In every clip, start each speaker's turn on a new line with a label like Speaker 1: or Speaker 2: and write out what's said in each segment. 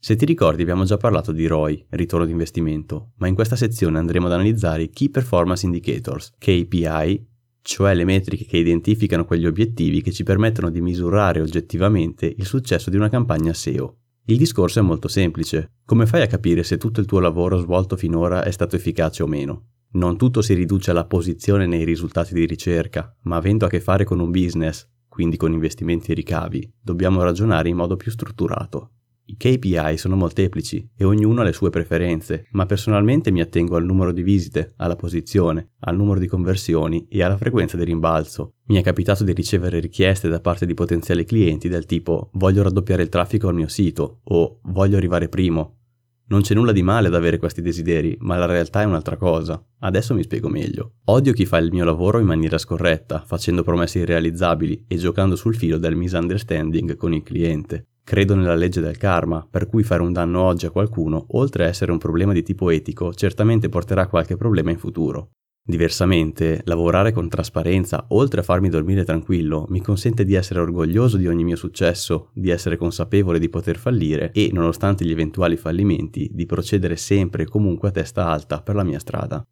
Speaker 1: Se ti ricordi abbiamo già parlato di ROI, ritorno di investimento, ma in questa sezione andremo ad analizzare i Key Performance Indicators, KPI, cioè le metriche che identificano quegli obiettivi che ci permettono di misurare oggettivamente il successo di una campagna SEO. Il discorso è molto semplice. Come fai a capire se tutto il tuo lavoro svolto finora è stato efficace o meno? Non tutto si riduce alla posizione nei risultati di ricerca, ma avendo a che fare con un business, quindi con investimenti e ricavi, dobbiamo ragionare in modo più strutturato. I KPI sono molteplici e ognuno ha le sue preferenze, ma personalmente mi attengo al numero di visite, alla posizione, al numero di conversioni e alla frequenza di rimbalzo. Mi è capitato di ricevere richieste da parte di potenziali clienti del tipo voglio raddoppiare il traffico al mio sito o voglio arrivare primo. Non c'è nulla di male ad avere questi desideri, ma la realtà è un'altra cosa. Adesso mi spiego meglio. Odio chi fa il mio lavoro in maniera scorretta, facendo promesse irrealizzabili e giocando sul filo del misunderstanding con il cliente. Credo nella legge del karma, per cui fare un danno oggi a qualcuno, oltre a essere un problema di tipo etico, certamente porterà qualche problema in futuro. Diversamente, lavorare con trasparenza, oltre a farmi dormire tranquillo, mi consente di essere orgoglioso di ogni mio successo, di essere consapevole di poter fallire e, nonostante gli eventuali fallimenti, di procedere sempre e comunque a testa alta per la mia strada.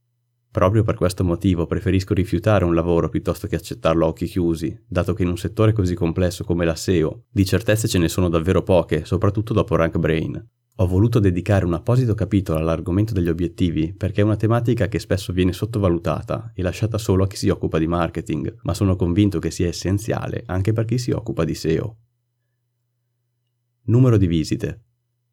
Speaker 1: Proprio per questo motivo preferisco rifiutare un lavoro piuttosto che accettarlo a occhi chiusi, dato che in un settore così complesso come la SEO, di certezze ce ne sono davvero poche, soprattutto dopo Rank Brain. Ho voluto dedicare un apposito capitolo all'argomento degli obiettivi perché è una tematica che spesso viene sottovalutata e lasciata solo a chi si occupa di marketing, ma sono convinto che sia essenziale anche per chi si occupa di SEO. Numero di visite.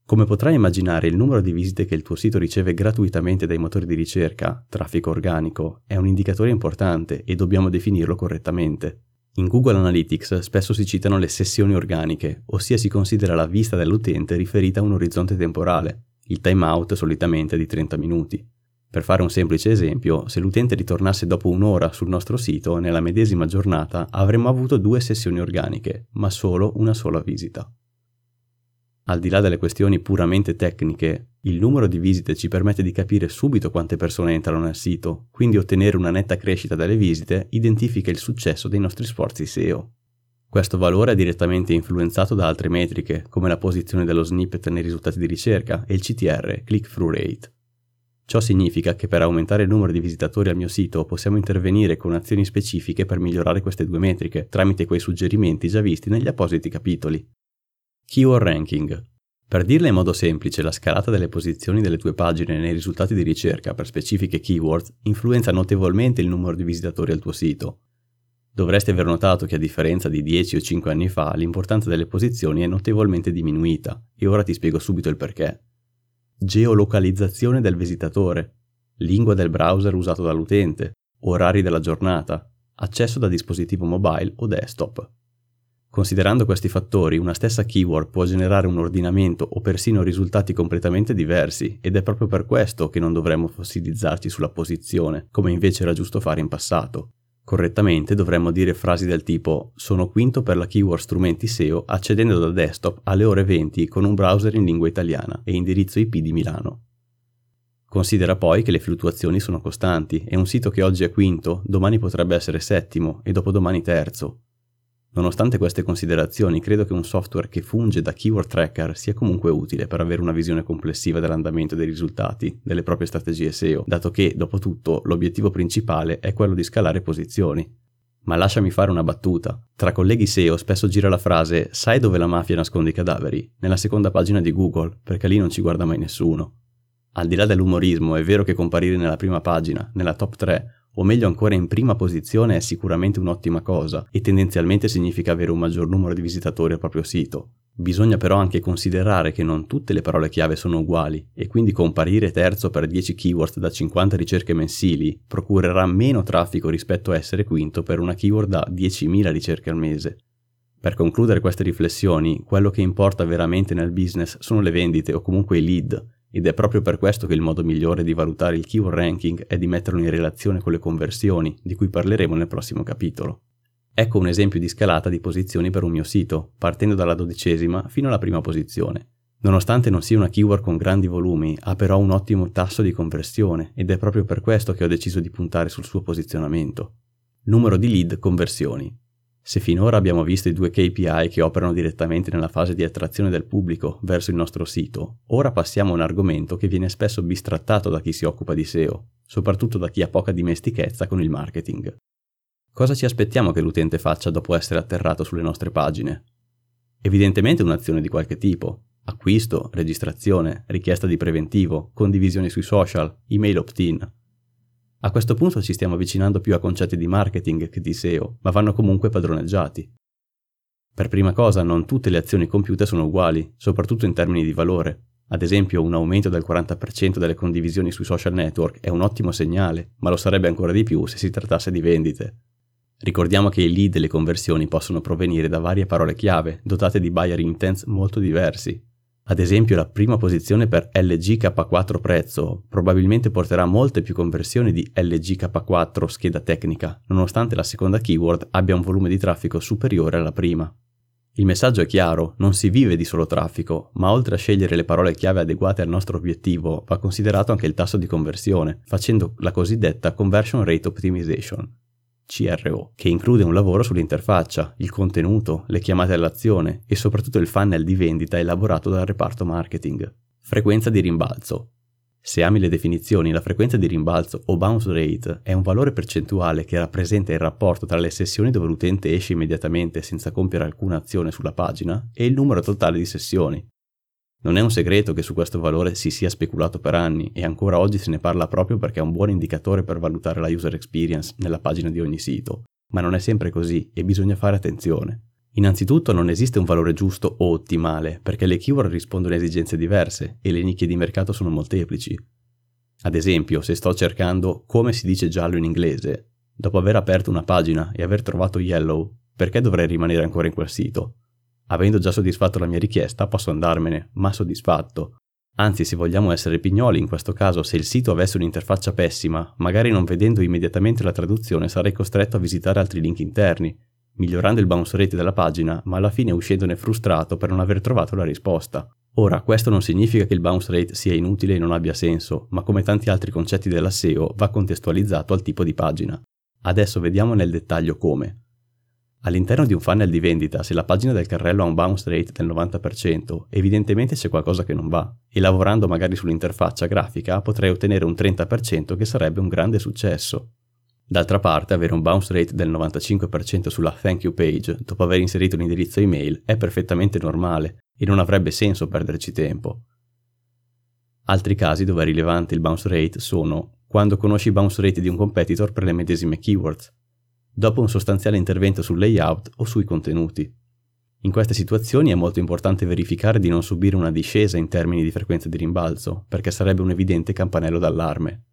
Speaker 1: Come potrai immaginare, il numero di visite che il tuo sito riceve gratuitamente dai motori di ricerca, traffico organico, è un indicatore importante e dobbiamo definirlo correttamente. In Google Analytics spesso si citano le sessioni organiche, ossia si considera la vista dell'utente riferita a un orizzonte temporale. Il timeout solitamente di 30 minuti. Per fare un semplice esempio, se l'utente ritornasse dopo un'ora sul nostro sito, nella medesima giornata avremmo avuto due sessioni organiche, ma solo una sola visita. Al di là delle questioni puramente tecniche, il numero di visite ci permette di capire subito quante persone entrano nel sito, quindi ottenere una netta crescita delle visite identifica il successo dei nostri sforzi SEO. Questo valore è direttamente influenzato da altre metriche, come la posizione dello snippet nei risultati di ricerca e il CTR, click-through rate. Ciò significa che per aumentare il numero di visitatori al mio sito possiamo intervenire con azioni specifiche per migliorare queste due metriche, tramite quei suggerimenti già visti negli appositi capitoli. Keyword Ranking. Per dirla in modo semplice, la scalata delle posizioni delle tue pagine nei risultati di ricerca per specifiche keywords influenza notevolmente il numero di visitatori al tuo sito. Dovresti aver notato che a differenza di 10 o 5 anni fa, l'importanza delle posizioni è notevolmente diminuita e ora ti spiego subito il perché. Geolocalizzazione del visitatore, lingua del browser usato dall'utente, orari della giornata, accesso da dispositivo mobile o desktop. Considerando questi fattori, una stessa keyword può generare un ordinamento o persino risultati completamente diversi ed è proprio per questo che non dovremmo fossilizzarci sulla posizione, come invece era giusto fare in passato. Correttamente dovremmo dire frasi del tipo sono quinto per la keyword strumenti SEO accedendo da desktop alle ore 20 con un browser in lingua italiana e indirizzo IP di Milano. Considera poi che le fluttuazioni sono costanti e un sito che oggi è quinto domani potrebbe essere settimo e dopodomani terzo, Nonostante queste considerazioni, credo che un software che funge da keyword tracker sia comunque utile per avere una visione complessiva dell'andamento dei risultati delle proprie strategie SEO, dato che, dopo tutto, l'obiettivo principale è quello di scalare posizioni. Ma lasciami fare una battuta. Tra colleghi SEO spesso gira la frase sai dove la mafia nasconde i cadaveri? Nella seconda pagina di Google, perché lì non ci guarda mai nessuno. Al di là dell'umorismo, è vero che comparire nella prima pagina, nella top 3, o meglio ancora in prima posizione è sicuramente un'ottima cosa e tendenzialmente significa avere un maggior numero di visitatori al proprio sito. Bisogna però anche considerare che non tutte le parole chiave sono uguali e quindi comparire terzo per 10 keyword da 50 ricerche mensili procurerà meno traffico rispetto a essere quinto per una keyword da 10.000 ricerche al mese. Per concludere queste riflessioni, quello che importa veramente nel business sono le vendite o comunque i lead ed è proprio per questo che il modo migliore di valutare il keyword ranking è di metterlo in relazione con le conversioni, di cui parleremo nel prossimo capitolo. Ecco un esempio di scalata di posizioni per un mio sito, partendo dalla dodicesima fino alla prima posizione. Nonostante non sia una keyword con grandi volumi, ha però un ottimo tasso di conversione ed è proprio per questo che ho deciso di puntare sul suo posizionamento. Numero di lead conversioni. Se finora abbiamo visto i due KPI che operano direttamente nella fase di attrazione del pubblico verso il nostro sito, ora passiamo a un argomento che viene spesso bistrattato da chi si occupa di SEO, soprattutto da chi ha poca dimestichezza con il marketing. Cosa ci aspettiamo che l'utente faccia dopo essere atterrato sulle nostre pagine? Evidentemente un'azione di qualche tipo. Acquisto, registrazione, richiesta di preventivo, condivisioni sui social, email opt-in, a questo punto ci stiamo avvicinando più a concetti di marketing che di SEO, ma vanno comunque padroneggiati. Per prima cosa, non tutte le azioni compiute sono uguali, soprattutto in termini di valore. Ad esempio, un aumento del 40% delle condivisioni sui social network è un ottimo segnale, ma lo sarebbe ancora di più se si trattasse di vendite. Ricordiamo che i lead e le conversioni possono provenire da varie parole chiave, dotate di buyer intents molto diversi, ad esempio la prima posizione per LGK4 prezzo probabilmente porterà molte più conversioni di LGK4 scheda tecnica, nonostante la seconda keyword abbia un volume di traffico superiore alla prima. Il messaggio è chiaro, non si vive di solo traffico, ma oltre a scegliere le parole chiave adeguate al nostro obiettivo, va considerato anche il tasso di conversione, facendo la cosiddetta Conversion Rate Optimization, CRO, che include un lavoro sull'interfaccia, il contenuto, le chiamate all'azione e soprattutto il funnel di vendita elaborato dal reparto marketing. Frequenza di rimbalzo. Se ami le definizioni, la frequenza di rimbalzo o bounce rate è un valore percentuale che rappresenta il rapporto tra le sessioni dove l'utente esce immediatamente senza compiere alcuna azione sulla pagina e il numero totale di sessioni, non è un segreto che su questo valore si sia speculato per anni e ancora oggi se ne parla proprio perché è un buon indicatore per valutare la user experience nella pagina di ogni sito, ma non è sempre così e bisogna fare attenzione. Innanzitutto non esiste un valore giusto o ottimale, perché le keyword rispondono a esigenze diverse e le nicchie di mercato sono molteplici. Ad esempio, se sto cercando come si dice giallo in inglese, dopo aver aperto una pagina e aver trovato yellow, perché dovrei rimanere ancora in quel sito? Avendo già soddisfatto la mia richiesta, posso andarmene, ma soddisfatto. Anzi, se vogliamo essere pignoli, in questo caso, se il sito avesse un'interfaccia pessima, magari non vedendo immediatamente la traduzione sarei costretto a visitare altri link interni, migliorando il bounce rate della pagina, ma alla fine uscendone frustrato per non aver trovato la risposta. Ora, questo non significa che il bounce rate sia inutile e non abbia senso, ma come tanti altri concetti della SEO va contestualizzato al tipo di pagina. Adesso vediamo nel dettaglio come. All'interno di un funnel di vendita, se la pagina del carrello ha un bounce rate del 90%, evidentemente c'è qualcosa che non va, e lavorando magari sull'interfaccia grafica potrei ottenere un 30% che sarebbe un grande successo. D'altra parte, avere un bounce rate del 95% sulla thank you page, dopo aver inserito l'indirizzo email, è perfettamente normale e non avrebbe senso perderci tempo. Altri casi dove è rilevante il bounce rate sono quando conosci il bounce rate di un competitor per le medesime keywords, dopo un sostanziale intervento sul layout o sui contenuti. In queste situazioni è molto importante verificare di non subire una discesa in termini di frequenza di rimbalzo, perché sarebbe un evidente campanello d'allarme.